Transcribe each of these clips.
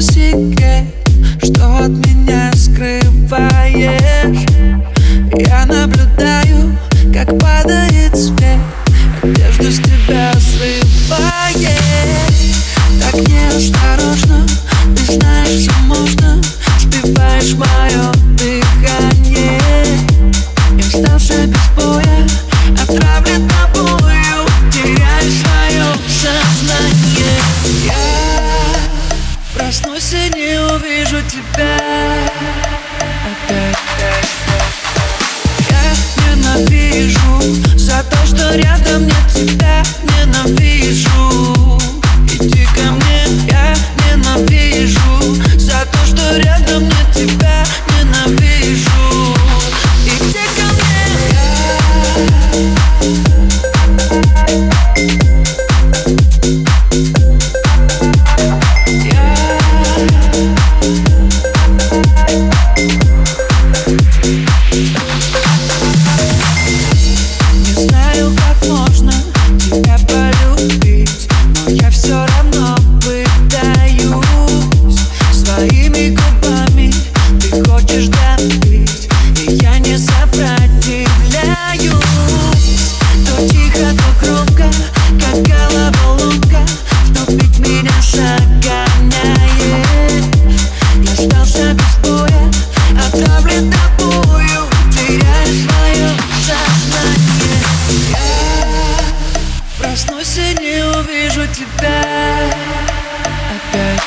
секрет? Что от меня скрываешь? Я наблюдаю, как падает свет Одежду с тебя срывает Так неосторожно, ты знаешь, что можно Сбиваешь мое опять проснусь и не увижу тебя. Опять.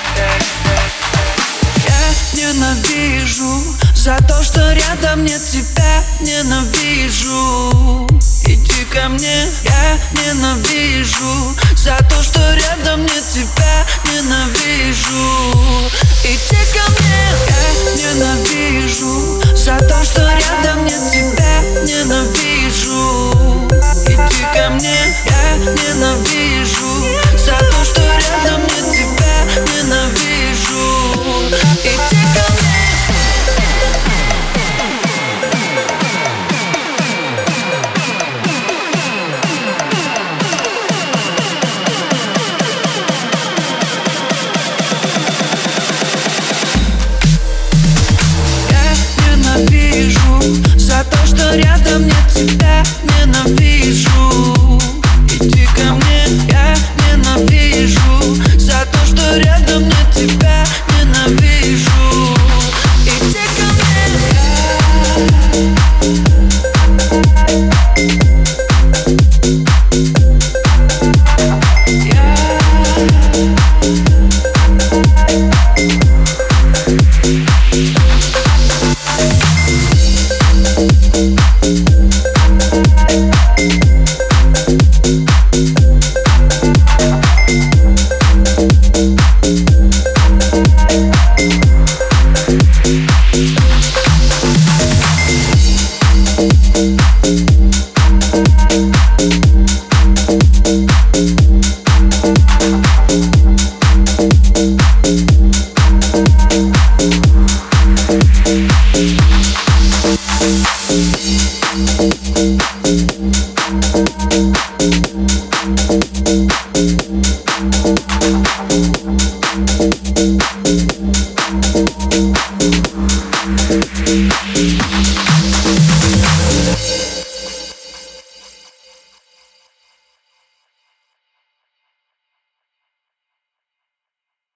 Я ненавижу за то, что рядом нет тебя. Ненавижу. Иди ко мне, я ненавижу За то, что рядом нет тебя. Ненавижу мне, я ненавижу